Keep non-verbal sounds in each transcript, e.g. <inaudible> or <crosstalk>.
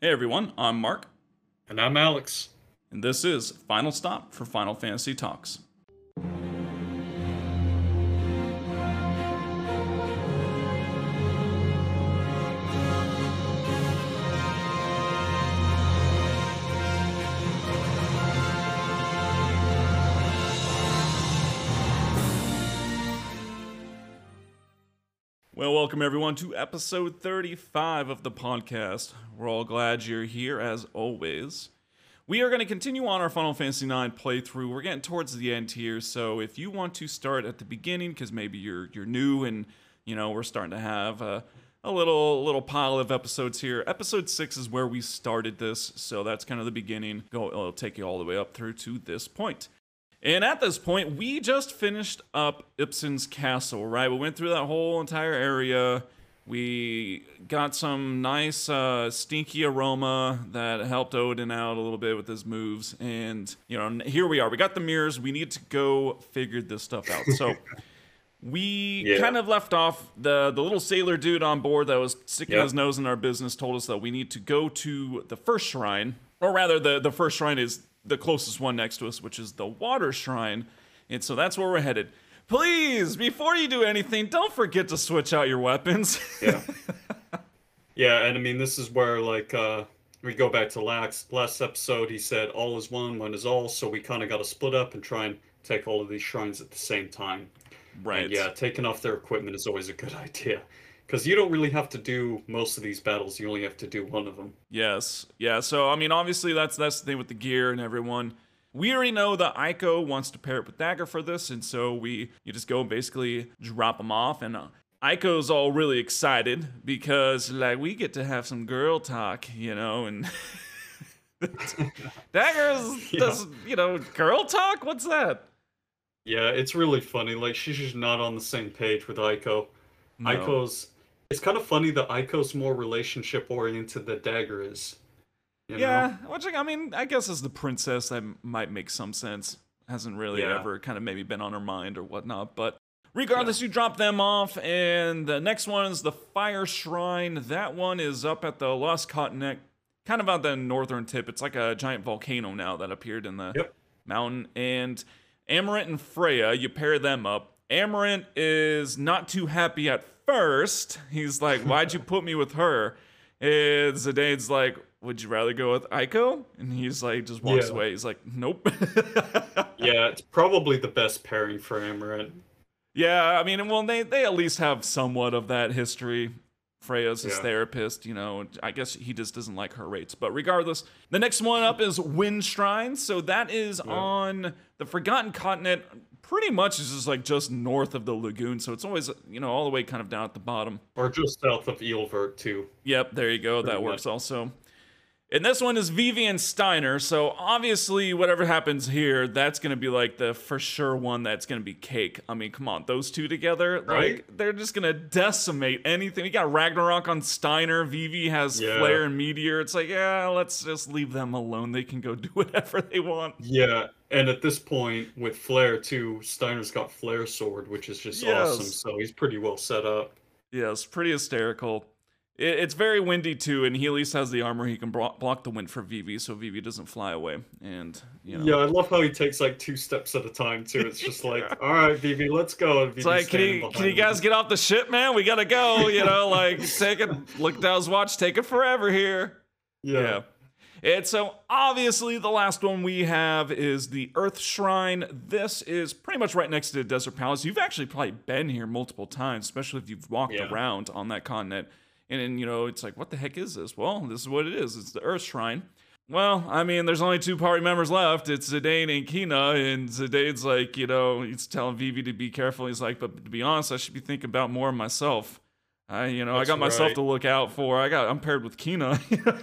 Hey everyone, I'm Mark, And I'm Alex. and this is Final Stop for Final Fantasy Talks. Well, welcome everyone to episode 35 of the podcast. We're all glad you're here as always. We are going to continue on our Final Fantasy IX playthrough. We're getting towards the end here, so if you want to start at the beginning, because maybe you're you're new and you know we're starting to have a, a little little pile of episodes here. Episode six is where we started this, so that's kind of the beginning. Go, it'll take you all the way up through to this point. And at this point, we just finished up Ipsen's castle, right? We went through that whole entire area. We got some nice uh, stinky aroma that helped Odin out a little bit with his moves. And, you know, here we are. We got the mirrors. We need to go figure this stuff out. So <laughs> we Yeah. kind of left off the, the little sailor dude on board that was sticking Yep. his nose in our business told us that we need to go to the first shrine. Or rather, the, the first shrine is the closest one next to us, which is the water shrine. And so that's where we're headed. Please, before you do anything, don't forget to switch out your weapons. Yeah. <laughs> yeah, and I mean this is where like uh we go back to last last episode he said all is one, one is all, so we kinda gotta split up and try and take all of these shrines at the same time. right. And yeah, taking off their equipment is always a good <laughs> idea. Because you don't really have to do most of these battles, you only have to do one of them. Yes. Yeah. So I mean, obviously that's that's the thing with the gear and everyone. We already know that Eiko wants to pair it with Dagger for this, and so we you just go and basically drop them off, and uh, Eiko's all really excited because like we get to have some girl talk, you know, and <laughs> Dagger's <laughs> Yeah. does you know girl talk. What's that? Yeah, it's really funny. Like she's just not on the same page with Eiko. No. Eiko's it's kind of funny that Eiko's more relationship oriented than Dagger is. you know? Yeah, which I mean, I guess as the princess, that might make some sense. Hasn't really Yeah. ever kind of maybe been on her mind or whatnot. But regardless, you drop them off, and the next one is the Fire Shrine. That one is up at the Lost Continent, kind of at the northern tip. It's like a giant volcano now that appeared in the Yep. mountain. And Amarant and Freya, you pair them up. Amarant is not too happy at first. He's like, Why'd you put me with her? And Zidane's like, Would you rather go with Eiko? And he's like, just walks Yeah. away. He's like, Nope. <laughs> Yeah, it's probably the best pairing for Amarant. yeah, I mean, well, they, they at least have somewhat of that history. Freya's his Yeah. therapist, you know. I guess he just doesn't like her rates. But regardless, the next one up is Wind Shrine. So that is Yeah. on the Forgotten Continent. Pretty much is just like just north of the lagoon. So it's always, you know, all the way kind of down at the bottom. Or just south of Oeilvert too. Yep, there you go. That Pretty works also. And this one is Vivian Steiner. So obviously, whatever happens here, that's going to be like the for sure one that's going to be cake. I mean, come on, those two together, like they're just going to decimate anything. We got Ragnarok on Steiner. Vivi has Yeah. Flare and Meteor. It's like, yeah, let's just leave them alone. They can go <laughs> do whatever they want. Yeah, and at this point with Flare too, Steiner's got Flare Sword, which is just Yes. awesome. So he's pretty well set up. Yeah, it's pretty hysterical. It, it's very windy too, and he at least has the armor. He can blo- block the wind for Vivi, so Vivi doesn't fly away. And you know, Yeah, I love how he takes like two steps at a time too. It's just like, <laughs> all right, Vivi, let's go. And It's like, can you, can you guys him. get off the ship, man? We gotta go. You know, like <laughs> take it. Look down his watch. Take it forever here. Yeah. And so obviously the last one we have is the Earth Shrine. This is pretty much right next to the Desert Palace. You've actually probably been here multiple times, especially if you've walked Yeah. around on that continent. And then, you know, it's like, what the heck is this? Well, this is what it is. It's the Earth Shrine. Well, I mean, there's only two party members left. It's Zidane and Quina, and Zidane's like, you know, he's telling Vivi to be careful. He's like, but to be honest, I should be thinking about more of myself. I, you know, I got myself right. to look out for. I got, I'm paired with Quina. <laughs>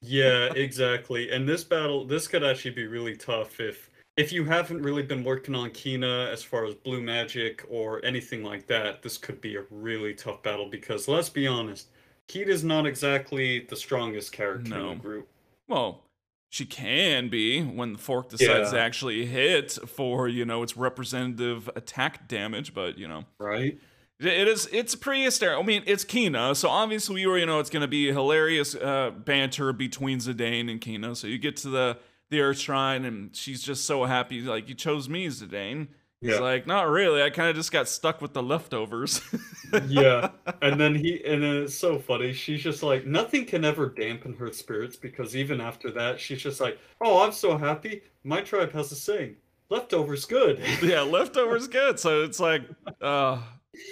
Yeah, exactly. And this battle, this could actually be really tough if if you haven't really been working on Quina as far as blue magic or anything like that. This could be a really tough battle because let's be honest, Quina's not exactly the strongest character in No. the group. Well, she can be when the fork decides to actually hit for, you know, its representative attack damage, but, you know. Right? It is. It's pretty hysterical. I mean, it's Quina, so obviously you know it's going to be hilarious uh, banter between Zidane and Quina. So you get to the the Earth Shrine, and she's just so happy. Like you chose me, Zidane. He's Yeah. like, not really. I kind of just got stuck with the leftovers. <laughs> yeah and then he and then it's so funny she's just like nothing can ever dampen her spirits because even after that she's just like oh i'm so happy my tribe has a saying leftovers good <laughs> yeah, leftovers <laughs> good. So it's like, uh,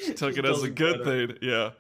she <laughs> took Just it as a good matter. thing. Yeah.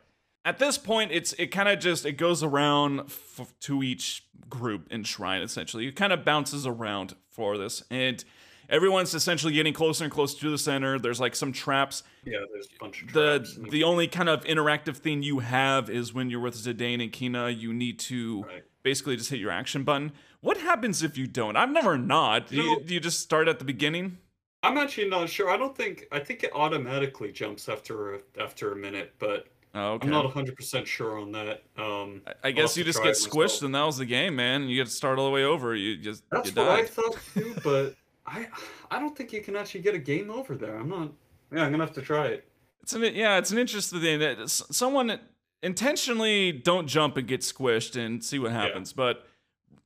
At this point, it's it kind of just it goes around f- to each group and shrine. Essentially, it kind of bounces around for this, and everyone's essentially getting closer and closer to the center. There's like some traps. yeah there's a bunch of The traps and- the only kind of interactive thing you have is when you're with Zidane and Quina. You need to Right. basically just hit your action button. What happens if you don't? I've never not. Do you, No. do you just start at the beginning? I'm actually not sure i don't think i think it automatically jumps after a, after a minute but Oh, okay. i'm not 100% sure on that um I- I guess you just get squished myself. and that was the game, man. You get to start all the way over. You just That's you what I thought too, <laughs> but I I don't think you can actually get a game over there. I'm not. Yeah, I'm gonna have to try it. It's an yeah, it's an interesting thing. that Someone intentionally don't jump and get squished and see what happens. But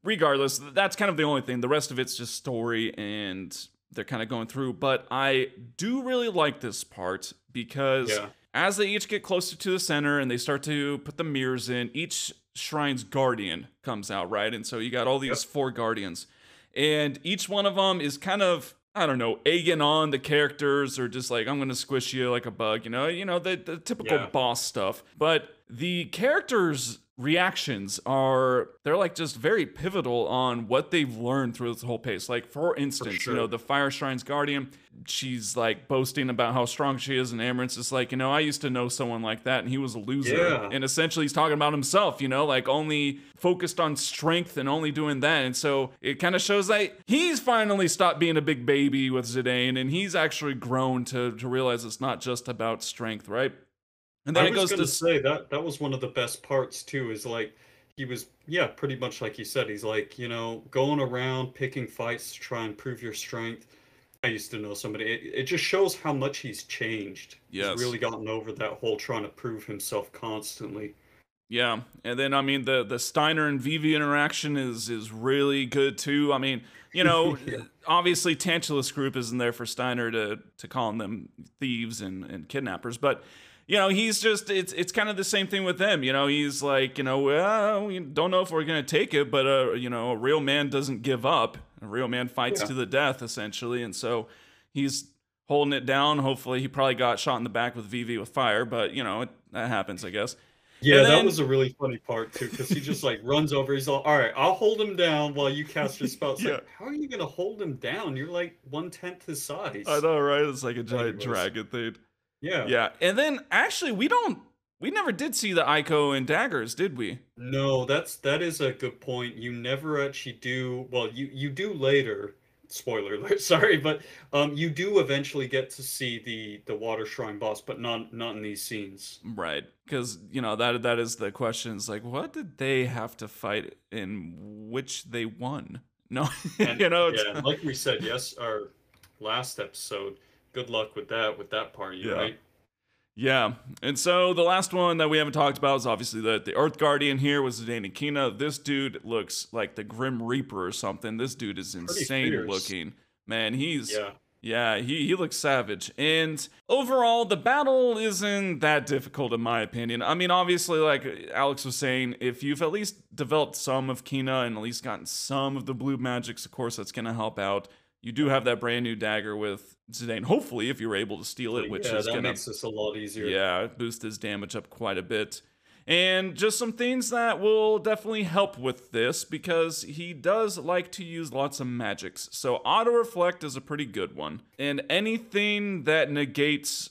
regardless, that's kind of the only thing. The rest of it's just story and they're kind of going through. But I do really like this part because Yeah. as they each get closer to the center and they start to put the mirrors in, each shrine's guardian comes out, right? And so you got all these four guardians. And each one of them is kind of I don't know, egging on the characters or just like I'm gonna squish you like a bug, you know, you know, the, the typical Yeah. boss stuff. But the characters' reactions are they're like just very pivotal on what they've learned through this whole pace. Like for instance, you know, the Fire Shrine's Guardian, she's like boasting about how strong she is, and Amarant's is like, you know, I used to know someone like that and he was a loser. Yeah. And essentially he's talking about himself, you know, like only focused on strength and only doing that. And so it kind of shows that he's finally stopped being a big baby with Zidane and he's actually grown to to realize it's not just about strength, right? And then I it was goes gonna to say that that was one of the best parts too. Is like he was yeah, pretty much like you said. He's like you know going around picking fights to try and prove your strength. I used to know somebody. It, it just shows how much he's changed. Yes. He's really gotten over that whole trying to prove himself constantly. Yeah, and then I mean the the Steiner and Vivi interaction is is really good too. I mean, you know, <laughs> Yeah. obviously Tantalus Group isn't there for Steiner to to call them thieves and, and kidnappers, but you know he's just it's it's kind of the same thing with them. You know, he's like you know well we don't know if we're gonna take it, but uh you know a real man doesn't give up. A real man fights Yeah. to the death essentially, and so he's holding it down. Hopefully, he probably got shot in the back with Vivi with fire, but you know it, that happens, I guess. Yeah, And that was a really funny part too, because he just like runs over. He's all, "All right, I'll hold him down while you cast your spell." It's Yeah. like, how are you gonna hold him down? You're like one tenth his size. I know, right? It's like a giant Anyways. dragon thing. Yeah. Yeah, and then actually, we don't, we never did see the Eiko and daggers, did we? No, that's that is a good point. You never actually do. Well, you you do later. Spoiler alert. <laughs> Sorry, but um, you do eventually get to see the the water shrine boss, but not not in these scenes. Right, because you know that that is the question. Is like, what did they have to fight in which they won? <laughs> No, And, you know, yeah, like we said, yes, our last episode. Good luck with that with that part, Yeah. right? Yeah, and so the last one that we haven't talked about is obviously the the Earth Guardian here was Zidane Quina. This dude looks like the Grim Reaper or something. This dude is insane looking. Man, he's Yeah. Yeah, he, he looks savage. And overall, the battle isn't that difficult, in my opinion. I mean, obviously, like Alex was saying, if you've at least developed some of Quina and at least gotten some of the blue magics, of course, that's going to help out. You do have that brand new dagger with Zidane, hopefully, if you're able to steal it, which yeah, is that to makes this a lot easier. yeah, boost his damage up quite a bit. And just some things that will definitely help with this because he does like to use lots of magics. So auto reflect is a pretty good one. And anything that negates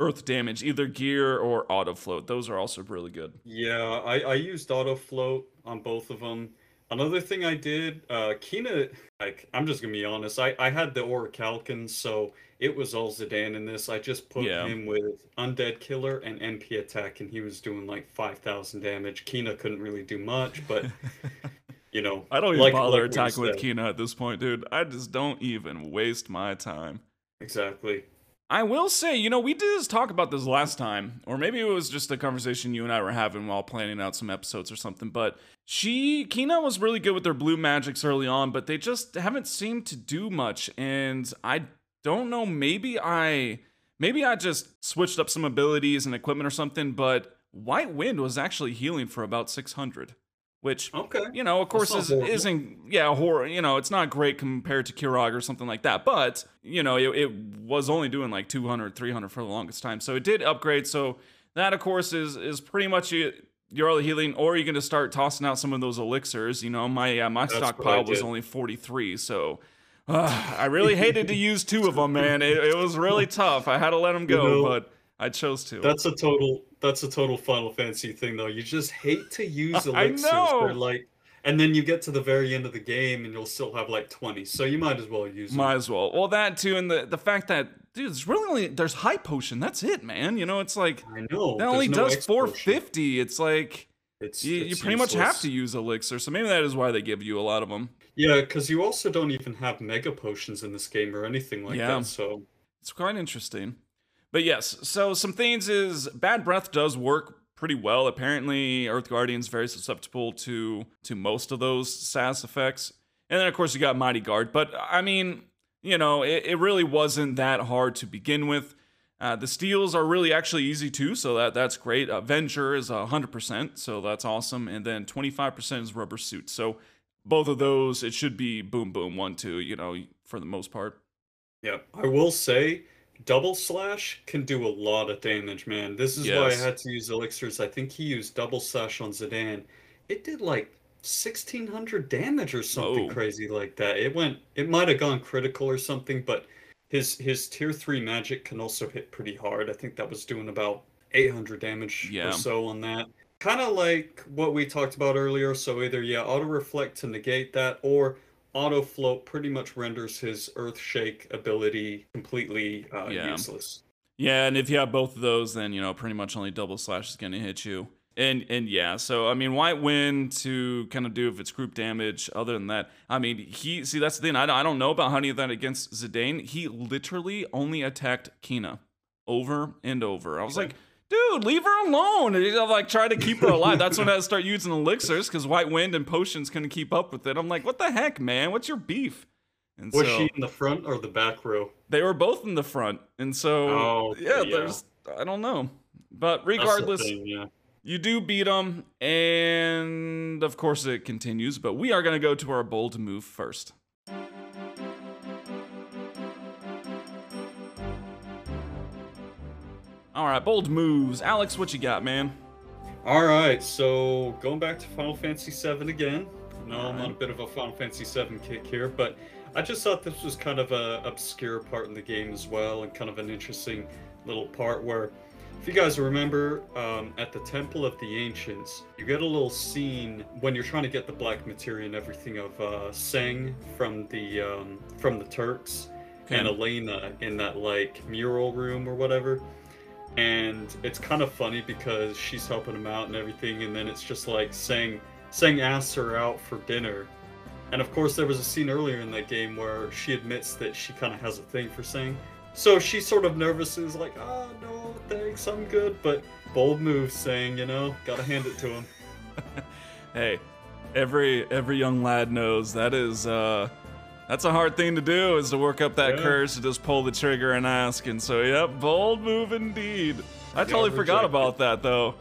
earth damage, either gear or auto float, those are also really good. Yeah, I, I used auto float on both of them. Another thing I did, uh, Quina, like, I'm just gonna be honest, I, I had the Orichalcon, so it was all Zidane in this. I just put Yeah. him with Undead Killer and MP attack, and he was doing like 5,000 damage. Quina couldn't really do much, but, <laughs> you know. I don't even like- bother like attacking with. Quina at this point, dude. I just don't even waste my time. Exactly. I will say, you know, we did talk about this last time, or maybe it was just a conversation you and I were having while planning out some episodes or something. But she, Quina was really good with their blue magics early on, but they just haven't seemed to do much. And I don't know, maybe I, maybe I just switched up some abilities and equipment or something. But White Wind was actually healing for about 600 which Okay. you know of course is, horrible. isn't yeah horror you know it's not great compared to Kirog or something like that but you know it, it was only doing like 200 300 for the longest time. So it did upgrade. So that of course is is pretty much your early healing or you can just start tossing out some of those elixirs you know? My uh, my That's stockpile was only 43 so uh, I really hated to use two of them man. It, it was really <laughs> tough. I had to let them go know, but I chose to. That's a total that's a total Final Fantasy thing though. You just hate to use <laughs> elixirs. I know. They're like and then you get to the very end of the game and you'll still have like 20. So you might as well use them. Might as well. Well, that too, and the the fact that dude, there's really only there's high potion. That's it, man. You know, it's like I know. that only no does 450. It's like It's, you, you it's pretty much have to use elixir. So maybe that is why they give you a lot of them. Yeah, because you also don't even have mega potions in this game or anything like Yeah. that. So It's quite interesting. But yes, so some things is bad breath does work pretty well. Apparently, Earth Guardian's very susceptible to to most of those SAS effects. And then of course you got Mighty Guard. But I mean, you know, it, it really wasn't that hard to begin with. Uh, the steals are really actually easy too, so that that's great. Avenger is hundred percent, so that's awesome. And then twenty five percent is rubber suit. So both of those, it should be boom boom one two. You know, for the most part. yeah, I will say double slash can do a lot of damage, man. This is why I had to use elixirs. I think he used double slash on Zidane. It did like 1600 damage or something crazy like that. It went it might have gone critical or something, but his his tier 3 magic can also hit pretty hard. I think that was doing about 800 damage Yeah. or so on that. Kind of like what we talked about earlier, so either yeah, auto reflect to negate that or auto float pretty much renders his earth shake ability completely uh, Yeah. useless. Yeah, and if you have both of those, then you know pretty much only double slash is going to hit you. And and yeah, so I mean, White win to kind of do if it's group damage. Other than that, I mean, he see that's the thing. I don't, I don't know about how any of that against Zidane. He literally only attacked Quina over and over. I was like, dude, leave her alone. And he's like trying to keep her alive. That's when I start using elixirs because White Wind and potions couldn't keep up with it. I'm like, what the heck, man? What's your beef? And Was so, she in the front or the back row? they were both in the front, and so Oh, yeah, yeah. there's I don't know, but regardless, thing, yeah. you do beat them, and of course it continues. But we are gonna go to our bold move first. All right, bold moves. Alex, what you got, man? All right, so going back to Final Fantasy VII again. No, I'm on a bit of a Final Fantasy VII kick here, but I just thought this was kind of a obscure part in the game as well, and kind of an interesting little part where, if you guys remember, um, at the Temple of the Ancients, you get a little scene when you're trying to get the black materia and everything of uh, Tseng from the um, from the Turks and Elena in that like mural room or whatever and it's kind of funny because she's helping him out and everything and then it's just like saying Tseng asks her out for dinner. And of course there was a scene earlier in that game where she admits that she kind of has a thing for Tseng. So she's sort of nervous and is like oh no thanks i'm good but bold move Tseng you know gotta hand it to him. <laughs> Hey, every every young lad knows that is uh that's a hard thing to do is to work up that Yeah. courage to just pull the trigger and ask. And so yep, bold move indeed. I totally forgot about that though.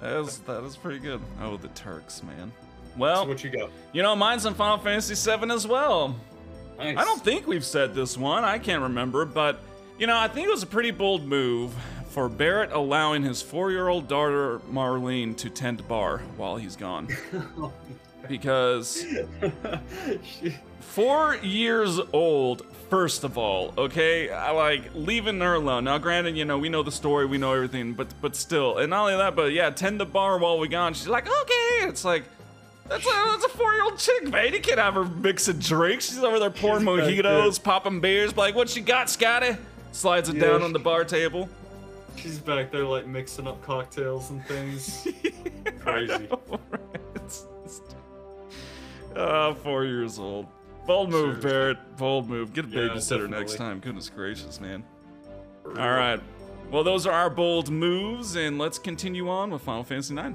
That is that is pretty good. Oh, the Turks, man. so Well, what you got you know, mine's on Final Fantasy VII as well. nice I don't think we've said this one. I can't remember, but you know, I think it was a pretty bold move for Barret allowing his four-year-old daughter Marlene to tend bar while he's gone. <laughs> because <laughs> four years old first of all okay I like leaving her alone now granted you know we know the story we know everything but but still and not only that but yeah tend the bar while we're gone she's like okay it's like that's a, that's a four-year-old chick, man. You can't have her mixing drinks. She's over there pouring mojitos, popping beers. Like, what you got, Scotty? Slides it Yeah, down she- on the bar table. she's back there like mixing up cocktails and things <laughs> Crazy. Know, right? Uh, four years old. Bold move, Seriously. Barret. Bold move. Get a Yeah, babysitter next time. Goodness gracious, man. All right. Well, those are our bold moves, and let's continue on with Final Fantasy IX.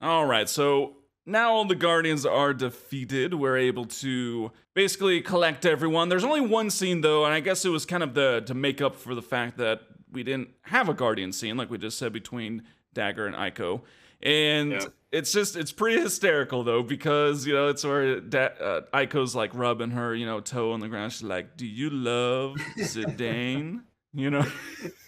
All right, so now all the Guardians are defeated. We're able to basically collect everyone. There's only one scene though, and I guess it was kind of the to make up for the fact that we didn't have a Guardian scene, like we just said between Dagger and Eiko. And Yeah. it's just it's pretty hysterical though because you know it's where da- uh, Eiko's like rubbing her you know toe on the ground. She's like, "Do you love Zidane?" <laughs> you know.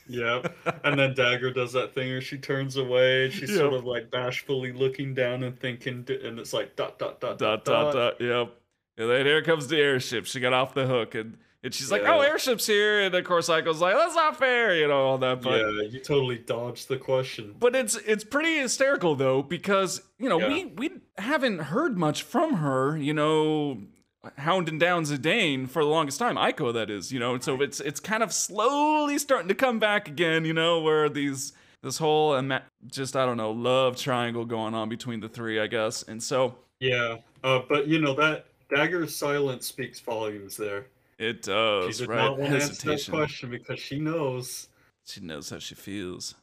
Yeah. And then Dagger does that thing where she turns away and she's sort of like bashfully looking down and thinking, and it's like dot, dot, dot, dot dot, dot dot. Yep. And then here comes the airship. She got off the hook, and and she's like, Yeah. "Oh, airship's here!" And of course, Eiko's like, "That's not fair," you know, all that. But yeah, you totally dodged the question. but it's it's pretty hysterical though because you know Yeah. we we haven't heard much from her. You know. Hounding down Zidane for the longest time, Eiko that is, you know, and so it's it's kind of slowly starting to come back again, you know, where these this whole just I don't know love triangle going on between the three, I guess, and so Yeah. Uh, but you know that Dagger's silence speaks volumes there. It does. She does, did right? not want to answer that question because she knows. She knows how she feels.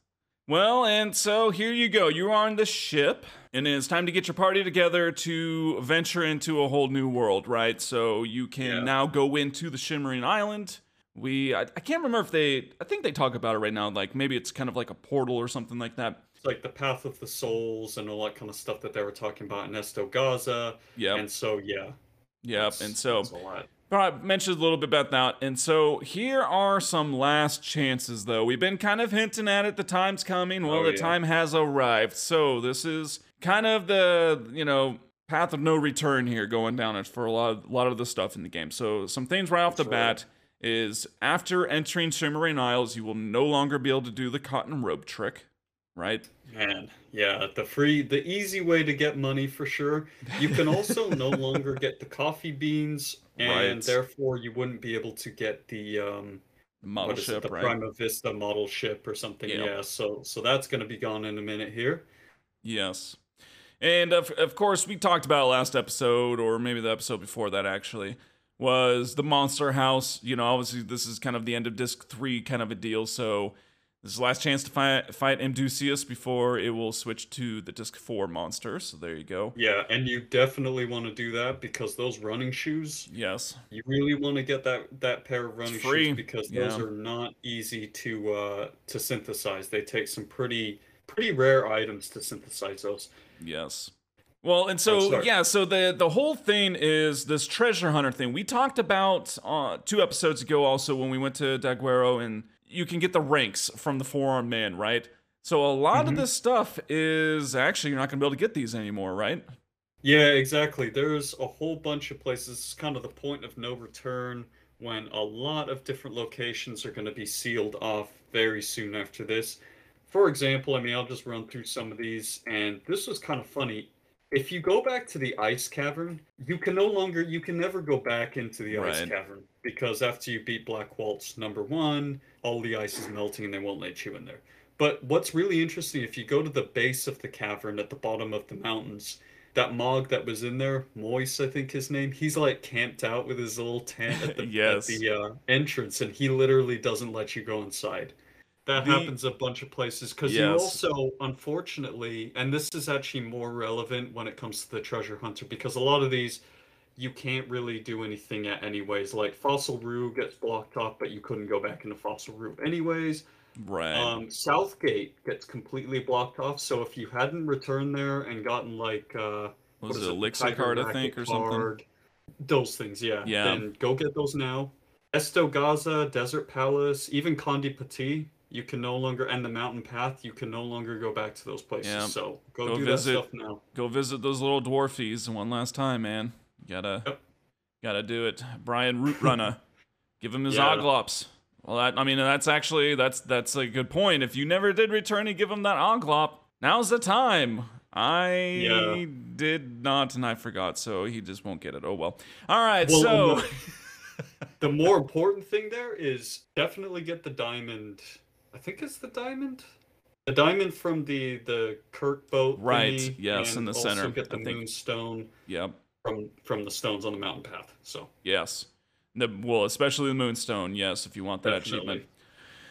Well, and so here you go. You're on the ship, and it's time to get your party together to venture into a whole new world, right? So you can Yeah. now go into the Shimmering Island. We, I, I can't remember if they, I think they talk about it right now. Like maybe it's kind of like a portal or something like that. It's like the path of the souls and all that kind of stuff that they were talking about in Esto Gaza. Yep, And so, yeah. yep. And so that's a lot. But I mentioned a little bit about that. And so here are some last chances, though. We've been kind of hinting at it. The time's coming. Well, Oh, the yeah. time has arrived. So this is kind of the, you know, path of no return here going down it for a lot of, a lot of the stuff in the game. So some things right off the Sure. bat is after entering Shimmering Isles, you will no longer be able to do the cotton rope trick, right? Man, yeah, the free, the easy way to get money for sure. You can also <laughs> no longer get the coffee beans, and Right. therefore you wouldn't be able to get the um, model what is it, the right? Prima Vista model ship or something. Yep. Yeah, so so that's going to be gone in a minute here. Yes. And of, of course, we talked about last episode, or maybe the episode before that actually, was the Monster House. You know, obviously, this is kind of the end of disc three kind of a deal. So, this is the last chance to fight, fight Imducius before it will switch to the disc four monster. So, there you go. Yeah, and you definitely want to do that because those running shoes, Yes. you really want to get that that pair of running shoes because those yeah. are not easy to uh to synthesize. They take some pretty pretty rare items to synthesize those. Yes. Well, and so yeah, so the the whole thing is this treasure hunter thing. We talked about uh, two episodes ago, also when we went to Daguerreo, and you can get the ranks from the Four-Armed Man, right? So a lot of Mhm. this stuff is actually you're not gonna be able to get these anymore, right? Yeah, exactly. There's a whole bunch of places. It's kind of the point of no return when a lot of different locations are going to be sealed off very soon after this. For example, I mean, I'll just run through some of these, and this was kind of funny. If you go back to the ice cavern, you can no longer, you can never go back into the ice cavern because after you beat Black Waltz number one, all the ice is melting and they won't let you in there. But what's really interesting, if you go to the base of the cavern at the bottom of the mountains, that Mog that was in there, Moise, I think his name, he's like camped out with his little tent at <laughs> the, Yes. at the uh, entrance, and he literally doesn't let you go inside. That The- happens a bunch of places because you also, unfortunately, and this is actually more relevant when it comes to the treasure hunter because a lot of these you can't really do anything at anyways. Like Fossil Roo gets blocked off, but you couldn't go back into Fossil Roo anyways. Right. Um, Southgate gets completely blocked off. So if you hadn't returned there and gotten like uh, what was it it, elixir card, I think, or something? card, Those things, yeah. Yeah. Then go get those now. Esto Gaza, Desert Palace, even Conde Petie, you can no longer, and the Mountain Path, you can no longer go back to those places. Yeah. So go, Go do visit- that stuff now. Go visit those little dwarfies one last time, man. Gotta, Yep. gotta do it. Brian Root <laughs> Runner, give him his Yeah. oglops. Well, that I mean, that's actually that's that's a good point. If you never did return and give him that oglop, now's the time. I Yeah. did not, and I forgot, so he just won't get it. Oh well. All right, Well, so no. <laughs> the more important thing there is definitely get the diamond. I think it's the diamond. The diamond from the the Kirk boat. Right, yes, in the also center, Get the I think. moonstone. yep, from from the stones on the mountain path. So Yes. The, well, especially the Moonstone, yes, if you want that Definitely. achievement.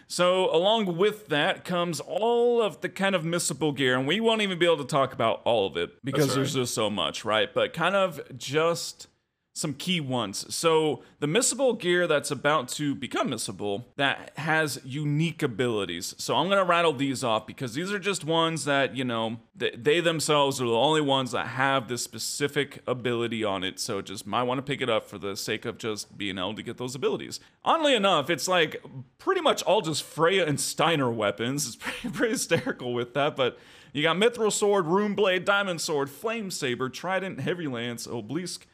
So, along with that comes all of the kind of missable gear, and we won't even be able to talk about all of it because That's there's just so much, right? But kind of just some key ones. So, the missable gear that's about to become missable that has unique abilities. So, I'm going to rattle these off because these are just ones that, you know, th- they themselves are the only ones that have this specific ability on it. So, just might want to pick it up for the sake of just being able to get those abilities. Oddly enough, it's like pretty much all just Freya and Steiner weapons. It's <laughs> pretty, pretty hysterical with that, but. You got Mithril Sword, Rune Blade, Diamond Sword, Flame Saber, Trident, Heavy Lance, Obelisk,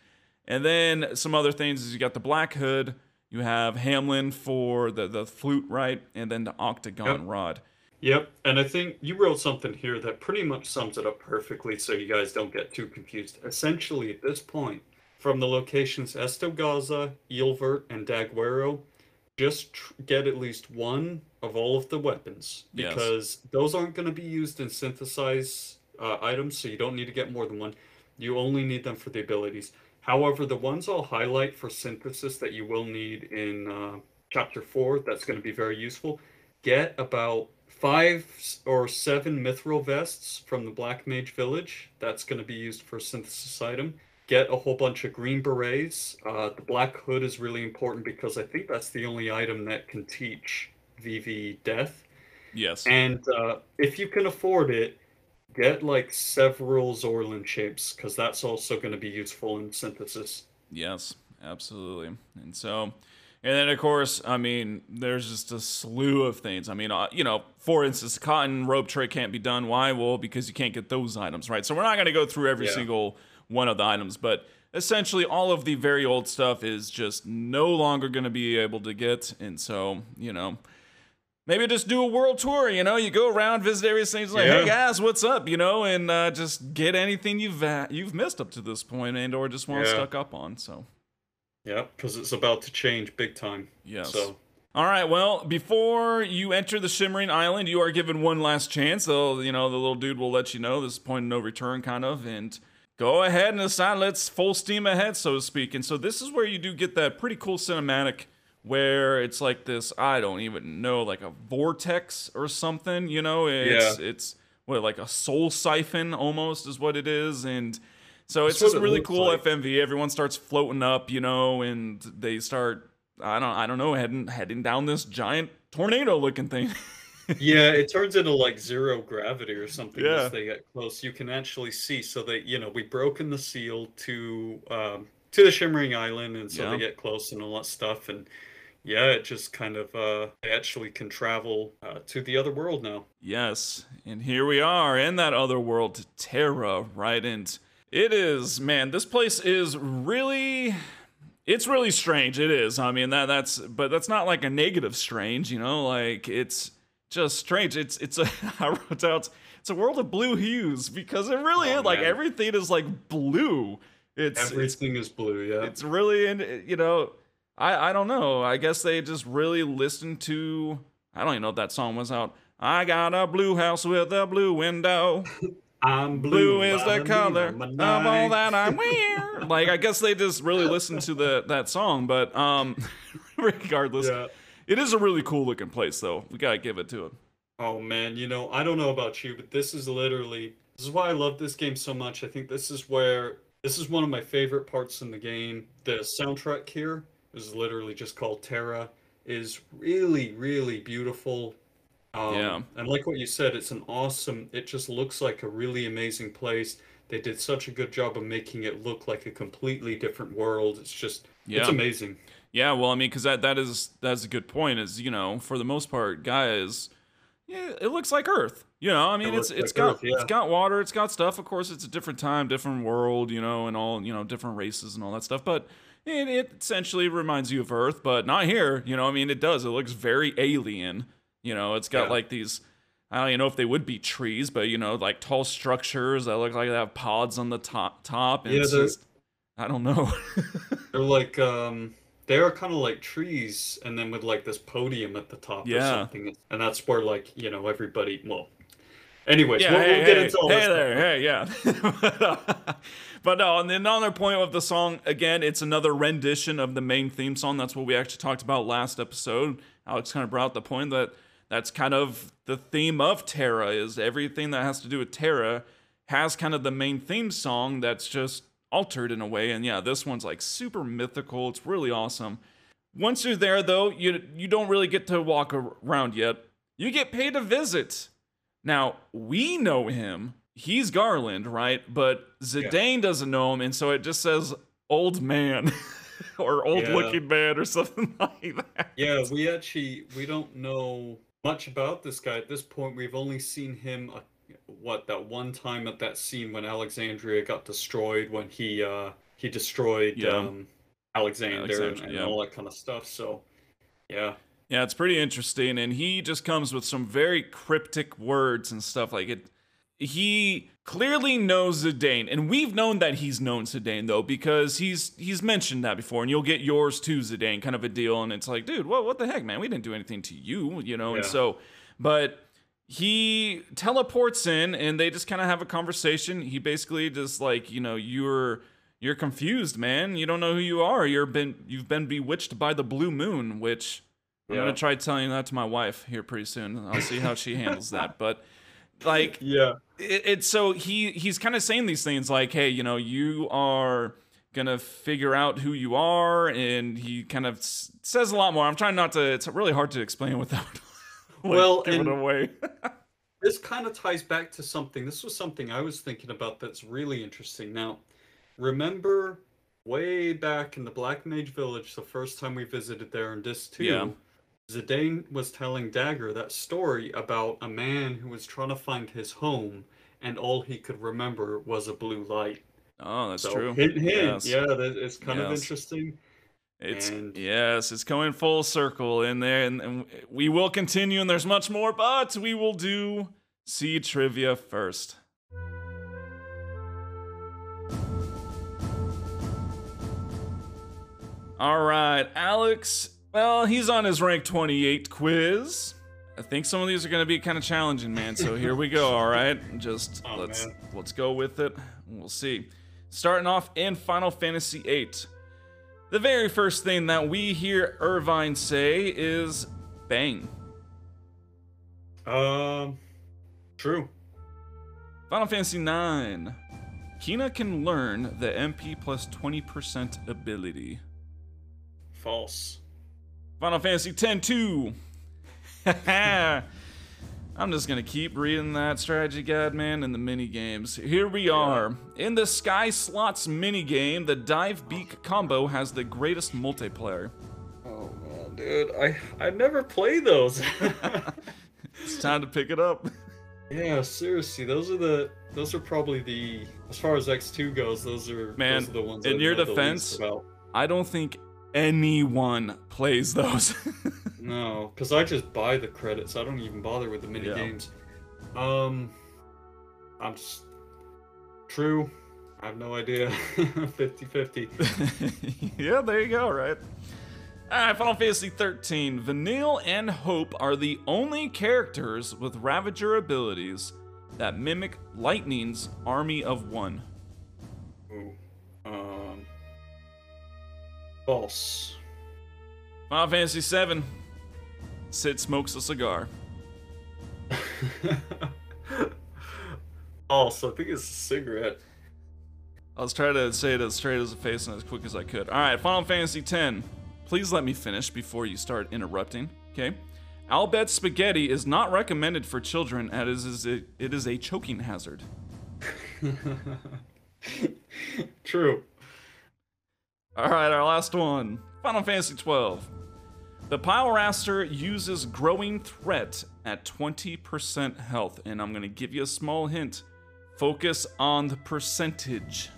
and then some other things is you got the Black Hood, you have Hamelin for the, the flute, right? And then the Octagon Yep. Rod. Yep, and I think you wrote something here that pretty much sums it up perfectly so you guys don't get too confused. Essentially, at this point, from the locations Estogaza, Oeilvert, and Daguerreo, just tr- get at least one of all of the weapons Yes. because those aren't going to be used in synthesize uh, items, so you don't need to get more than one. You only need them for the abilities. However, the ones I'll highlight for synthesis that you will need in uh, chapter 4, that's going to be very useful. Get about five or seven mithril vests from the Black Mage Village. That's going to be used for a synthesis item. Get a whole bunch of green berets. Uh, the Black Hood is really important because I think that's the only item that can teach Vivi Death. Yes. And uh, if you can afford it, get like several Zorlin shapes because that's also going to be useful in synthesis. Yes, absolutely. And so, and then of course, I mean, there's just a slew of things. I mean, uh, you know, for instance, cotton rope tray can't be done. Why? Well, because you can't get those items, right? So we're not going to go through every Yeah. single one of the items, but essentially all of the very old stuff is just no longer going to be able to get. And so, you know, maybe just do a world tour. You know, you go around, visit areas, things like, hey guys, what's up? You know, and uh, just get anything you've uh, you've missed up to this point, and or just want Yeah. stuck up on. So. yeah, because it's about to change big time. Yes. So All right. Well, before you enter the Shimmering Island, you are given one last chance. So, you know, the little dude will let you know this is point of no return, kind of, and go ahead and decide. Let's full steam ahead, so to speak. And so, this is where you do get that pretty cool cinematic where it's like this. I don't even know, like a vortex or something. You know, it's it's what like a soul siphon almost is what it is, and. So it's That's just it really cool like. FMV. Everyone starts floating up, you know, and they start I don't I don't know heading heading down this giant tornado looking thing. <laughs> yeah, it turns into like zero gravity or something Yeah. as they get close. You can actually see. So they, you know, we broken the seal to um, to the Shimmering Island, and so Yeah. they get close and all that stuff. And yeah, it just kind of uh, actually can travel uh, to the other world now. yes, and here we are in that other world, Terra, right? And it is man, this place is really it's really strange. It is. I mean that that's but that's not like a negative strange, you know, like it's just strange. It's it's a <laughs> I wrote out it's a world of blue hues because it really Oh, is like man. everything is like blue. It's it's Everything is blue. Yeah. it's really in you know i i don't know. I guess they just really listened to i don't even know if that song was out i got a blue house with a blue window. <laughs> I'm blue blue is the color of of all that i <laughs> wear. Like i guess they just really listened to the that song but um <laughs> regardless Yeah. it is a really cool looking place though. We gotta give it to it. Oh man, you know, I don't know about you, but this is literally this is why I love this game so much. I think this is where this is one of my favorite parts in the game. The soundtrack here is literally just called Terra is really really beautiful. Um, Yeah. And like what you said, it's an awesome. It just looks like a really amazing place. They did such a good job of making it look like a completely different world. It's just yeah it's amazing. Yeah, well, I mean, because that that is that's a good point. Is you know, for the most part, guys, yeah, it looks like Earth. You know, I mean, It it's it's like got Earth, yeah. it's got water, it's got stuff. Of course, it's a different time, different world, you know, and all you know, different races and all that stuff. But it, it essentially reminds you of Earth, but not here. You know, I mean, it does. It looks very alien. You know, it's got Yeah. like these. I don't even know if they would be trees, but you know, like tall structures that look like they have pods on the top. Top, and Yeah, it's just, I don't know. <laughs> They're like um they are kind of like trees and then with like this podium at the top or Yeah. something. And that's where like, you know, everybody well Anyways, Yeah, we'll, hey, we'll get hey, into all hey this. there, hey, yeah. <laughs> but, uh, but no, and then another point of the song, again, it's another rendition of the main theme song. That's what we actually talked about last episode. Alex kind of brought the point that that's kind of the theme of Terra is everything that has to do with Terra has kind of the main theme song that's just altered in a way. And yeah, this one's like super mythical. It's really awesome. Once you're there, though, you you don't really get to walk around yet. You get paid a visit. Now we know him. He's Garland, right? But Zidane doesn't know him, and so it just says "old man" <laughs> or "old Yeah. looking man" or <laughs> something like that. Yeah, we actually we don't know much about this guy at this point. We've only seen him uh, what that one time at that scene when Alexandria got destroyed when he uh he destroyed Yeah. um Alexander, and, Alexandria, and yeah. all that kind of stuff. So yeah. Yeah, it's pretty interesting, and he just comes with some very cryptic words and stuff like it. He clearly knows Zidane, and we've known that he's known Zidane though because he's he's mentioned that before, and you'll get yours too, Zidane, kind of a deal. And it's like, dude, what what the heck, man? We didn't do anything to you, you know. And so, but he teleports in, and they just kind of have a conversation. He basically just like, you know, you're you're confused, man. You don't know who you are. You're been you've been bewitched by the blue moon, which I'm Yeah. gonna try telling that to my wife here pretty soon. I'll see how she handles that. But like <laughs> Yeah. it, it's so he he's kind of saying these things like, hey, you know, you are gonna figure out who you are, and he kind of s- says a lot more. I'm trying not to. It's really hard to explain without <laughs> like, Well, giving and- it away. <laughs> This kind of ties back to something. This was something I was thinking about that's really interesting. Now, remember way back in the Black Mage Village, the first time we visited there in Disc 2, Yeah. Zidane was telling Dagger that story about a man who was trying to find his home and all he could remember was a blue light. oh, that's so, true. Hint, hint. Yes. Yeah, that, it's kind of interesting. It's And- yes, it's coming full circle in there, and, and we will continue. And there's much more, but we will do seed trivia first. All right, Alex. Well, he's on his rank 28 quiz. I think some of these are going to be kind of challenging, man. So here we go. All right, just Oh, let's man. let's go with it. We'll see. Starting off in Final Fantasy VIII. The very first thing that we hear Irvine say is bang. Um, true. Final Fantasy IX. Quina can learn the MP plus 20% ability. False. Final Fantasy X 2. <laughs> I'm just gonna keep reading that strategy guide, man, in the mini games. Here we are. In the Sky Slots mini game, the Dive Beak combo has the greatest multiplayer. Oh man, dude, I I never play those. <laughs> It's time to pick it up. Yeah, seriously, those are the those are probably the as far as X2 goes, those are Man, those are the ones in your defense-. I don't think anyone plays those. <laughs> No, because I just buy the credits. I don't even bother with the mini Yeah. games. Um, I'm just true. I have no idea. <laughs> 50-50. <laughs> yeah, there you go, right? Alright, Final Fantasy 13. Vanille and Hope are the only characters with Ravager abilities that mimic Lightning's Army of One. Ooh. Um, false. Final Fantasy 7. Cid smokes a cigar. <laughs> false. I think it's a cigarette. I was trying to say it as straight as a face and as quick as I could. Alright, Final Fantasy 10. Please let me finish before you start interrupting, okay? Al Bhed spaghetti is not recommended for children as it is a, it is a choking hazard. <laughs> True. All right, our last one. Final Fantasy XII. The Pylraster uses Growing Threat at 20% health, and I'm going to give you a small hint. Focus on the percentage.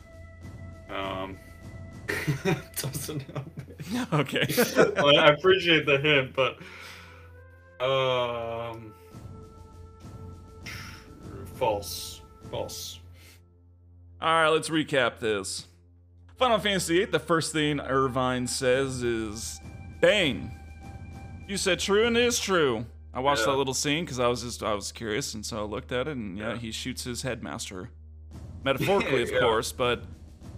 Um, <laughs> doesn't help me. <laughs> okay. <laughs> Well, I appreciate the hint, but um, false, false. All right, let's recap this. Final Fantasy VIII, the first thing Irvine says is bang. You said true, and it is true. I watched Yeah. that little scene because I was just I was curious, and so I looked at it, and yeah, Yeah. he shoots his headmaster, <laughs> metaphorically, of Yeah. course. But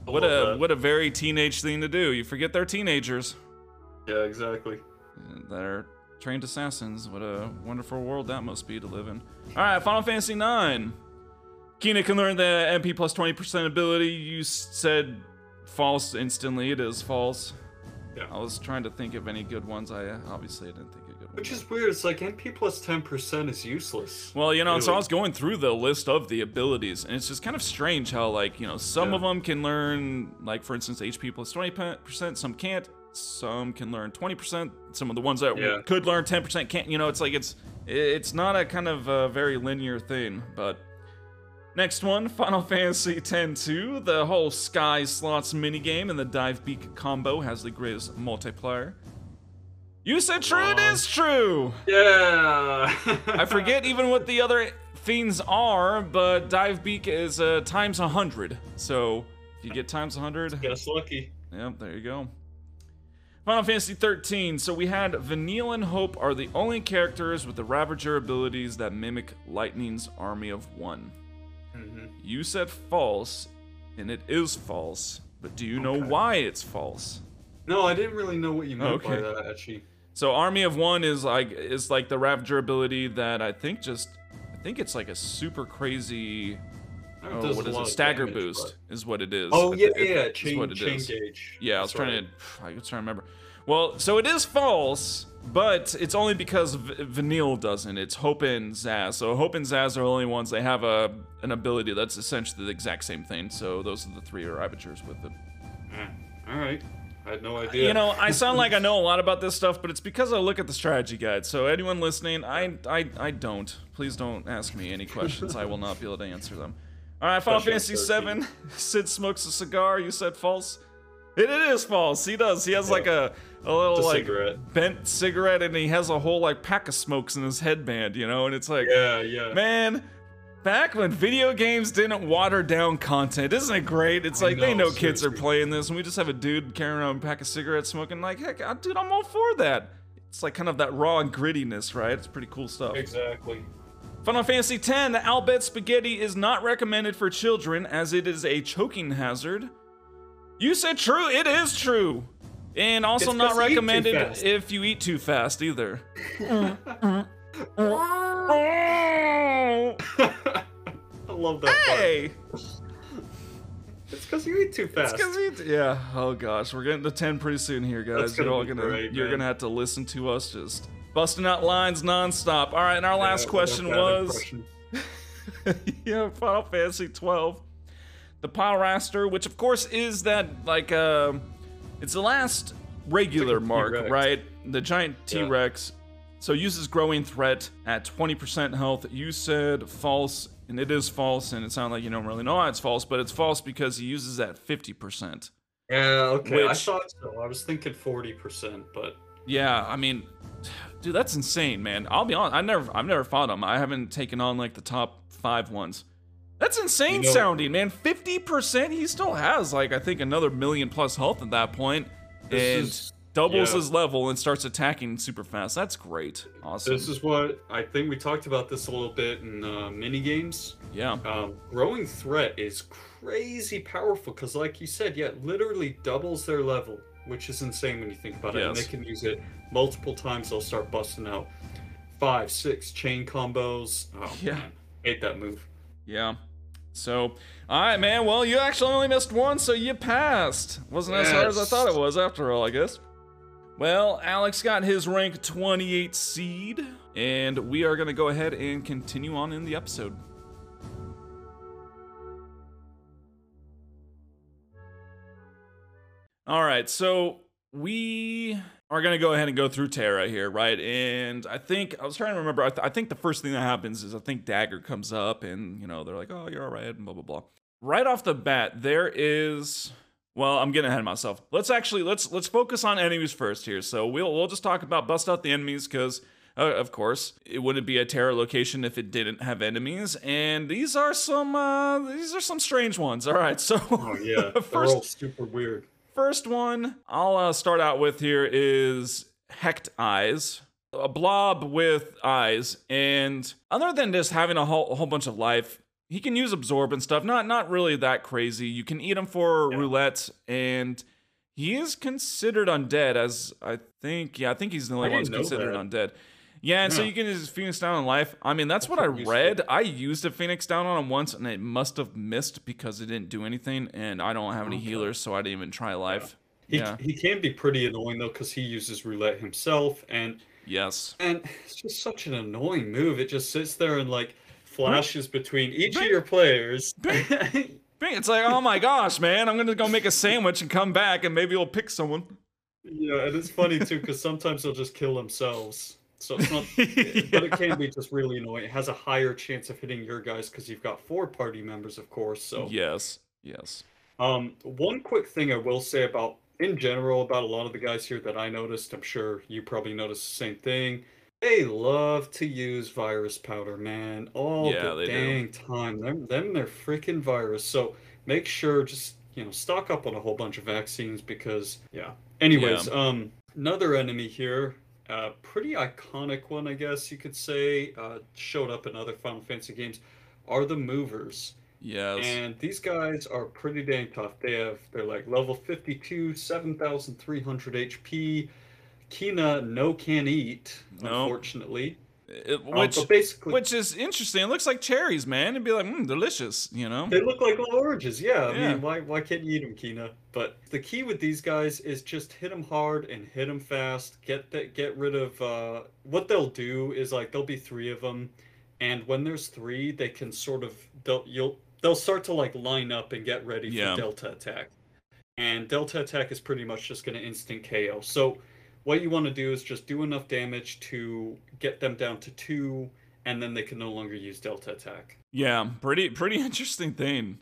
I what a that. what a very teenage thing to do. You forget they're teenagers. Yeah, exactly. They're trained assassins. What a wonderful world that must be to live in. All right, Final Fantasy IX. Quina can learn the MP plus 20% ability. You said false instantly. It is false. Yeah. I was trying to think of any good ones. I uh, obviously I didn't think of good ones. Which is weird. It's like NP plus 10% is useless. Well, you know, so I was going through the list of the abilities, and it's just kind of strange how, like, you know, some Yeah. of them can learn, like, for instance, HP plus 20%, some can't, some can learn 20%, some of the ones that Yeah. could learn 10% can't, you know, it's like, it's, it's not a kind of uh, very linear thing, but. Next one, Final Fantasy X-2. The whole Sky Slots minigame and the Dive Beak combo has the greatest multiplier. You said true, it is true! Yeah. I forget even what the other fiends are, but Dive Beak is uh, times 100. So if you get times 100, Guess lucky. yep, there you go. Final Fantasy 13. So we had Vanille and Hope are the only characters with the Ravager abilities that mimic Lightning's Army of One. Hmm You said false, and it is false. But do you know why it's false? No, I didn't really know what you meant by that, actually. So Army of One is like is like the Ravager ability that I think just I think it's like a super crazy oh, what a it? Stagger damage, boost is what it is. Oh, yeah, yeah, is chain, what it chain is. gauge. Yeah, I was trying right. to <sighs> I was trying to remember. Well, so it is false, but it's only because v- Vanille doesn't. It's Hope and Sazh. So Hope and Sazh are the only ones they have a an ability that's essentially the exact same thing. So those are the three Ravagers with it. Eh, All right. I had no idea. You know, I <laughs> sound like I know a lot about this stuff, but it's because I look at the strategy guide. So anyone listening, I I, I don't. Please don't ask me any questions. I will not be able to answer them. All right, Final Fantasy VII. <laughs> Cid smokes a cigar. You said false. It, it is false. He does. He has like a a little a like cigarette. bent cigarette, and he has a whole like pack of smokes in his headband. You know, and it's like, Yeah, yeah. man. Back when video games didn't water down content, isn't it great? It's like they know, know kids are playing this, and we just have a dude carrying around a pack of cigarettes, smoking. Like, heck, dude, I'm all for that. It's like kind of that raw and grittiness, right? It's pretty cool stuff. Exactly. Final Fantasy X, the Al Bhed Spaghetti is not recommended for children as it is a choking hazard. You said true, it is true. And also It's not 'cause you eat too recommended if you eat too fast either. <laughs> I love that part. hey! It's because you eat too fast. We- yeah. Oh gosh, we're getting to ten pretty soon here, guys. You're all gonna great, you're man. gonna have to listen to us just busting out lines nonstop. All right, and our last Yeah, question was <laughs> yeah, Final Fantasy twelve, the Pylraster, which of course is that like uh, it's the last regular like mark, right? The giant T Yeah. Rex. So uses growing threat at 20% health. You said false, and it is false, and it sounded like you don't really know why it's false, but it's false because he uses that 50%. Yeah, okay. I Which- thought so. I was thinking 40%, but Yeah, I mean, dude, that's insane, man. I'll be honest. I never, I've never fought him. I haven't taken on like the top five ones. That's insane You know- sounding, man. Fifty percent. He still has like I think another million plus health at that point, and is- doubles yeah. his level and starts attacking super fast. That's great. Awesome. this is what I think we talked about this a little bit in uh, mini games. yeah. Um, growing threat is crazy powerful because, like you said, yeah, it literally doubles their level, which is insane when you think about it. And they can use it multiple times. They'll start busting out five, six chain combos. Oh, Yeah. man. hate that move. Yeah. So, all right, man. Well, you actually only missed one, so you passed. Wasn't as hard as I thought it was, after all, I guess. Well, Alex got his rank 28 seed, and we are going to go ahead and continue on in the episode. All right, so we are going to go ahead and go through Terra here, right? And I think, I was trying to remember, I, th- I think the first thing that happens is I think Dagger comes up and, you know, they're like, oh, you're all right, and blah, blah, blah. Right off the bat, there is. Well, I'm getting ahead of myself. Let's actually let's let's focus on enemies first here. So we'll we'll just talk about bust out the enemies because uh, of course it wouldn't be a Terra location if it didn't have enemies. And these are some uh, these are some strange ones. All right, so Oh yeah, <laughs> they're first all super weird. First one I'll uh, start out with here is Hecht Eyes. a blob with eyes, and other than just having a whole, a whole bunch of life, he can use absorb and stuff. Not not really that crazy. You can eat him for Yeah. roulette, and he is considered undead. As I think, yeah, I think he's the only one who's considered that. undead. Yeah, and so you can just Phoenix down on life. I mean, that's what I read. I used a Phoenix down on him once, and it must have missed because it didn't do anything. And I don't have any Okay. healers, so I didn't even try life. He, Yeah. he can be pretty annoying though because he uses roulette himself and Yes. and it's just such an annoying move. It just sits there and like flashes between each of your players. Bing, It's like, oh my gosh, man! I'm gonna go make a sandwich and come back, and maybe we'll pick someone. yeah, and it's funny too because sometimes they'll just kill themselves. So it's not, <laughs> but it can be just really annoying. It has a higher chance of hitting your guys because you've got four party members, of course. So Yes. Yes. Um, one quick thing I will say about, in general, about a lot of the guys here that I noticed, I'm sure you probably noticed the same thing. They love to use virus powder, man, all Yeah, the they do. dang time. Them, them, they're freaking virus. So make sure just you know stock up on a whole bunch of vaccines because yeah. Anyways, um, another enemy here, uh, pretty iconic one, I guess you could say, uh, showed up in other Final Fantasy games, are the movers. Yes. And these guys are pretty dang tough. They have they're like level 52, 7300 HP. Quina no can eat, No. unfortunately. It- Um, which but basically which is interesting. It looks like cherries, man. It'd be like, mm, delicious, you know? they look like little oranges. Yeah, I Yeah. mean, why why can't you eat them, Quina? But the key with these guys is just hit them hard and hit them fast. Get that get rid of uh what they'll do is like there'll be 3 of them and when there's 3, they can sort of they'll you'll they'll start to like line up and get ready for delta attack. And delta attack is pretty much just going to instant KO. So what you want to do is just do enough damage to get them down to 2 and then they can no longer use delta attack. Yeah, pretty pretty <laughs> interesting thing.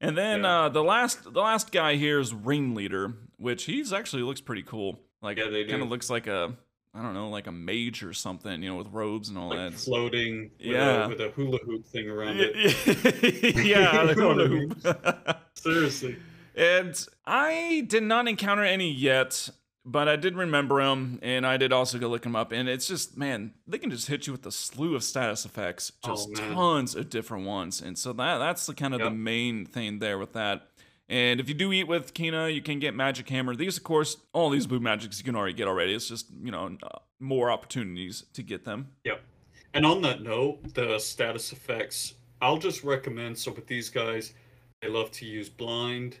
And then Yeah. uh, the last the last guy here is Ringleader, which he's actually looks pretty cool. Like Yeah, they kind of looks like a I don't know, like a mage or something, you know, with robes and all like that. floating with, Yeah. a, with a hula hoop thing around it. <laughs> yeah, know <laughs> what Seriously. And I did not encounter any yet, but I did remember him, and I did also go look him up. And it's just, man, they can just hit you with a slew of status effects, Oh, just man. tons of different ones. And so that that's the kind of the main thing there with that. And if you do eat with Quina, you can get Magic Hammer. These, of course, all these blue magics you can already get already. It's just you know uh, more opportunities to get them. Yep. And on that note, the status effects, I'll just recommend. So with these guys, they love to use blind.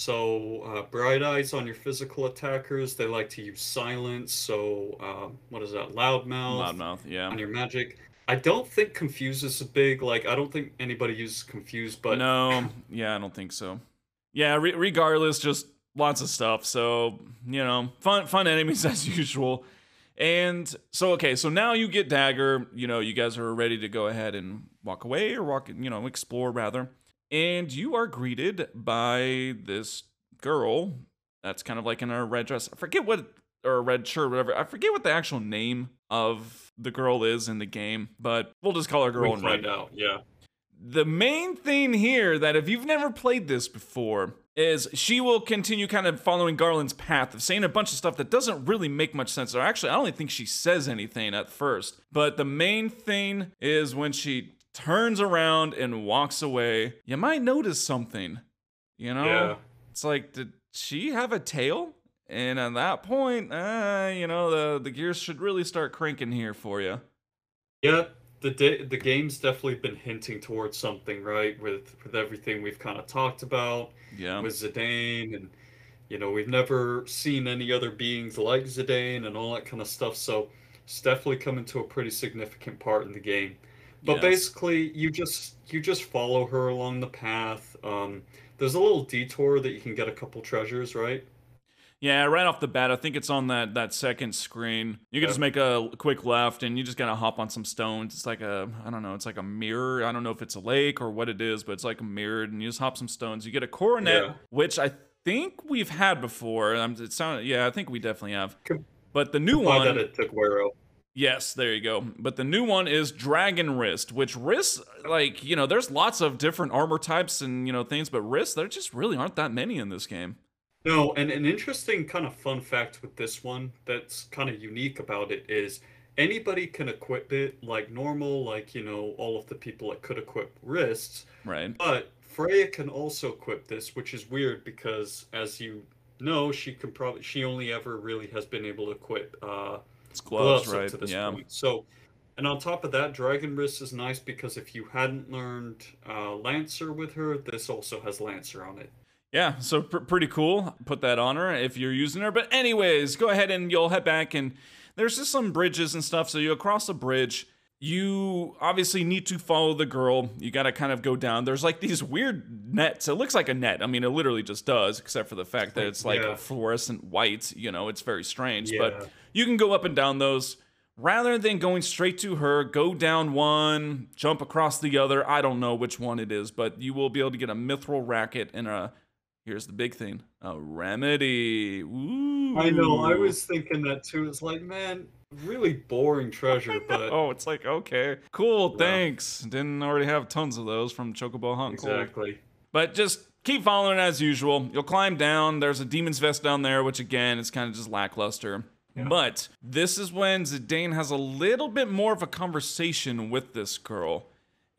So uh, bright eyes on your physical attackers. They like to use silence. So um, what is that? Loudmouth. Loudmouth, yeah. On your magic. I don't think confuse is a big. Like I don't think anybody uses confuse, but no, yeah, I don't think so. Yeah, re- regardless, just lots of stuff. So you know, fun fun enemies <laughs> as usual. And so okay, so now you get dagger. You know, you guys are ready to go ahead and walk away or walk, you know, explore rather. And you are greeted by this girl that's kind of like in a red dress. I forget what or a red shirt, whatever. I forget what the actual name of the girl is in the game, but we'll just call her girl in red out. Yeah. the main thing here that if you've never played this before is she will continue kind of following Garland's path of saying a bunch of stuff that doesn't really make much sense. Or actually, I don't even think she says anything at first. But the main thing is when she turns around and walks away, you might notice something. You know? Yeah. It's like, did she have a tail? And at that point, uh, you know, the, the gears should really start cranking here for you. Yeah, the da- the game's definitely been hinting towards something, right? With with everything we've kind of talked about Yeah. with Zidane, and you know we've never seen any other beings like Zidane and all that kind of stuff. So it's definitely coming to a pretty significant part in the game. But Yes. basically, you just you just follow her along the path. Um, there's a little detour that you can get a couple treasures, right? Yeah, right off the bat, I think it's on that that second screen. You can Yeah. just make a quick left, and you just gotta hop on some stones. It's like a, I don't know, it's like a mirror. I don't know if it's a lake or what it is, but it's like a mirrored, and you just hop some stones. You get a coronet, Yeah. which I think we've had before. Um, it sounded, yeah, I think we definitely have. But the new one, that at Daguerreo. Yes, there you go. But the new one is Dragon Wrist, which wrists, like, you know, there's lots of different armor types and, you know, things, but wrists, there just really aren't that many in this game. No, and an interesting kind of fun fact with this one that's kind of unique about it is anybody can equip it like normal, like you know all of the people that could equip wrists. Right. But Freya can also equip this, which is weird because, as you know, she can probably she only ever really has been able to equip uh, It's gloves, gloves right? to this yeah. point. So, and on top of that, Dragon Wrist is nice because if you hadn't learned uh, Lancer with her, this also has Lancer on it. Yeah, so pr- pretty cool. Put that on her if you're using her. But anyways, go ahead and you'll head back and there's just some bridges and stuff. So you cross a bridge. You obviously need to follow the girl. You got to kind of go down. There's like these weird nets. It looks like a net. I mean, it literally just does, except for the fact that it's like Yeah. a fluorescent white. You know, it's very strange. Yeah. But you can go up and down those. Rather than going straight to her, go down one, jump across the other. I don't know which one it is, but you will be able to get a mithril racket and a Here's the big thing: a remedy. Ooh. I know. I was thinking that too. It's like, man, really boring treasure, but Oh, it's like okay, cool. Yeah. Thanks. Didn't already have tons of those from Chocobo Hunt. Cool. exactly. But just keep following as usual. You'll climb down. There's a demon's vest down there, which again is kind of just lackluster. Yeah. But this is when Zidane has a little bit more of a conversation with this girl.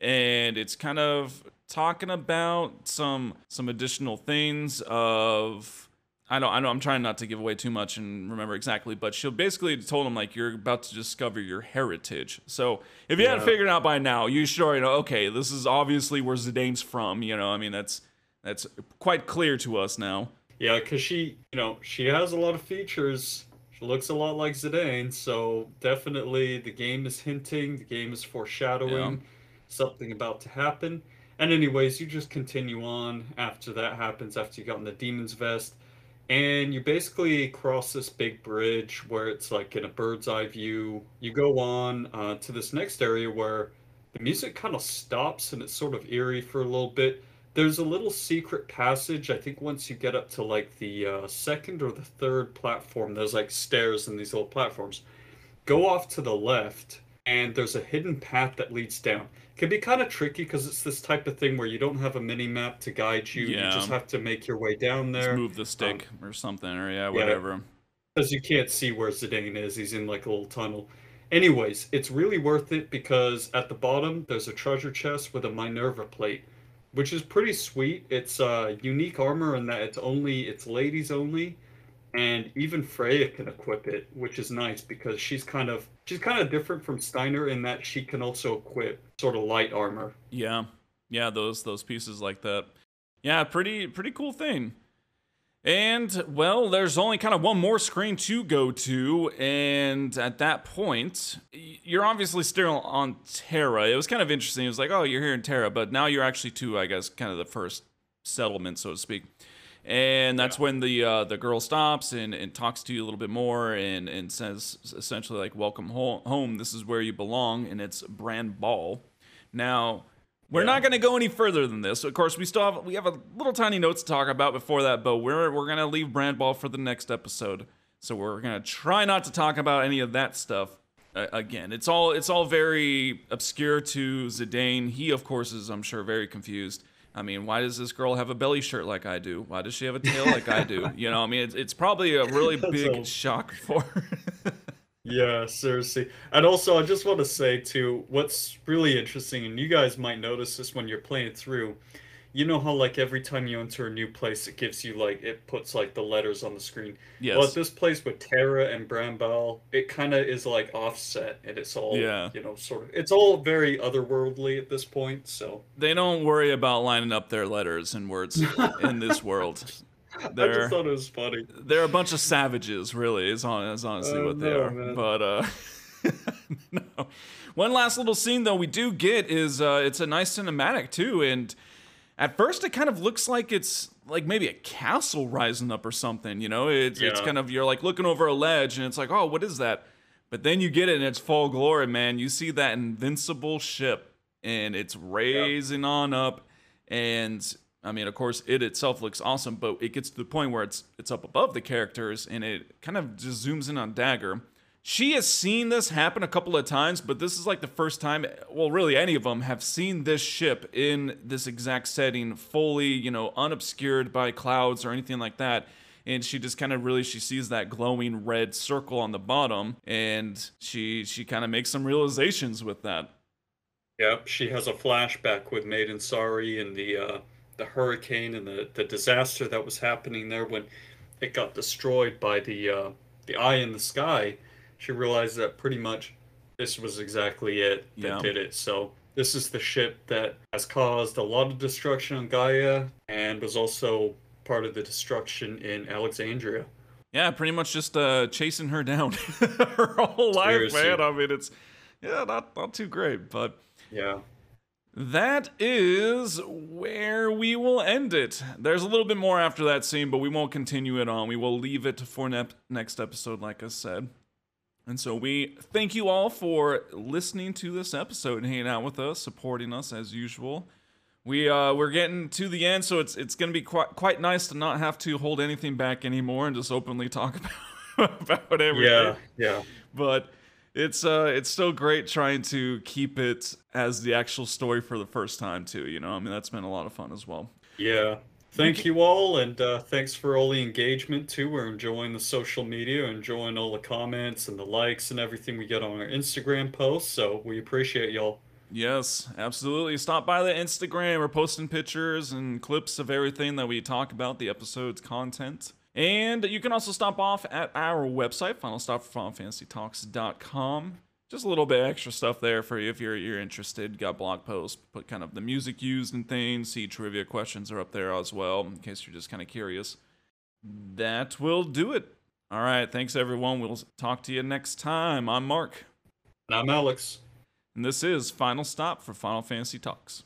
And it's kind of talking about some some additional things of I know I know I'm trying not to give away too much and remember exactly, but she'll basically told him like you're about to discover your heritage. So if you hadn't Yeah. figured out by now, you should already know, okay, this is obviously where Zidane's from, you know, I mean that's that's quite clear to us now. Yeah, because she, you know, she has a lot of features. She looks a lot like Zidane, so definitely the game is hinting, the game is foreshadowing something about to happen. And anyways, you just continue on after that happens, after you got in the demon's vest, and you basically cross this big bridge where it's like in a bird's eye view. You go on uh, to this next area where the music kind of stops and it's sort of eerie for a little bit. There's a little secret passage. I think once you get up to like the uh, second or the third platform, there's like stairs in these little platforms. Go off to the left, and there's a hidden path that leads down. Can be kind of tricky because it's this type of thing where you don't have a mini map to guide you. Yeah. You just have to make your way down Just there move the stick or something, or yeah, whatever. because you can't see where Zidane is. He's in like a little tunnel. Anyways, it's really worth it because at the bottom there's a treasure chest with a Minerva plate, which is pretty sweet. It's uh, unique armor in that it's only it's ladies only, and even Freya can equip it, which is nice because she's kind of she's kind of different from Steiner in that she can also equip sort of light armor. Yeah, yeah, those those pieces like that. Yeah, pretty pretty cool thing. And well, there's only kind of one more screen to go to, and at that point, you're obviously still on Terra. It was kind of interesting. It was like, oh, you're here in Terra, but now you're actually to, I guess, kind of the first settlement, so to speak. And that's when the uh, the girl stops and, and talks to you a little bit more and, and says essentially like, "Welcome ho- home. This is where you belong." And it's Bran Bal. Now, we're Yeah. not going to go any further than this. Of course, we still have we have a little tiny notes to talk about before that, but we're we're going to leave Bran Bal for the next episode. So we're going to try not to talk about any of that stuff. Uh, again, it's all it's all very obscure to Zidane. He, of course, is I'm sure very confused. I mean, why does this girl have a belly shirt like I do? Why does she have a tail like I do? You know, I mean, it's, it's probably a really <laughs> big all. shock for her. <laughs> Yeah, seriously. And also, I just want to say too, what's really interesting, and you guys might notice this when you're playing through. You know how like every time you enter a new place, it gives you like it puts like the letters on the screen. yes. Well, at this place with Terra and Bran Bal, it kind of is like offset, and it's all Yeah. you know, sort of. It's all very otherworldly at this point. So they don't worry about lining up their letters and words <laughs> in this world. I They're just thought it was funny. they're a bunch of savages, really. Is on is honestly Oh, what they no, are. man. But uh, <laughs> no. One last little scene though we do get is uh, it's a nice cinematic too, and at first it kind of looks like it's like maybe a castle rising up or something. You know, it's it's kind of you're like looking over a ledge and it's like oh what is that? But then you get it and it's full glory, man. You see that invincible ship and it's raising on up and I mean, of course, it itself looks awesome, but it gets to the point where it's it's up above the characters and it kind of just zooms in on Dagger. She has seen this happen a couple of times, but this is like the first time, well, really any of them have seen this ship in this exact setting, fully, you know, unobscured by clouds or anything like that. and she just kind of really she sees that glowing red circle on the bottom and she she kind of makes some realizations with that Yep, she has a flashback with Madain Sari and the uh, the hurricane and the, the disaster that was happening there when it got destroyed by the uh, the eye in the sky. She realized that pretty much this was exactly it that Yeah. did it. So this is the ship that has caused a lot of destruction on Gaia and was also part of the destruction in Alexandria. yeah pretty much just uh chasing her down <laughs> her whole life Seriously. man i mean it's yeah not not too great but Yeah. That is where we will end it. There's a little bit more after that scene, but we won't continue it on. We will leave it for nep- next episode, like I said. And so we thank you all for listening to this episode and hanging out with us, supporting us as usual. We uh we're getting to the end, so it's it's gonna be quite quite nice to not have to hold anything back anymore and just openly talk <laughs> about about everything Yeah. Yeah. but it's uh it's still great trying to keep it as the actual story for the first time too you know i mean that's been a lot of fun as well Yeah. Thank you all, and uh, thanks for all the engagement too. We're enjoying the social media, enjoying all the comments and the likes and everything we get on our Instagram posts. So we appreciate y'all. yes absolutely stop by the instagram we're posting pictures and clips of everything that we talk about the episode's content and you can also stop off at our website final stop for finalfantasytalks.com just a little bit extra stuff there for you if you're you're interested. Got blog posts, put kind of the music used and things. See trivia questions are up there as well, in case you're just kind of curious. That will do it. All right, thanks everyone. We'll talk to you next time. I'm Mark, And I'm Alex. and this is Final Stop for Final Fantasy Talks.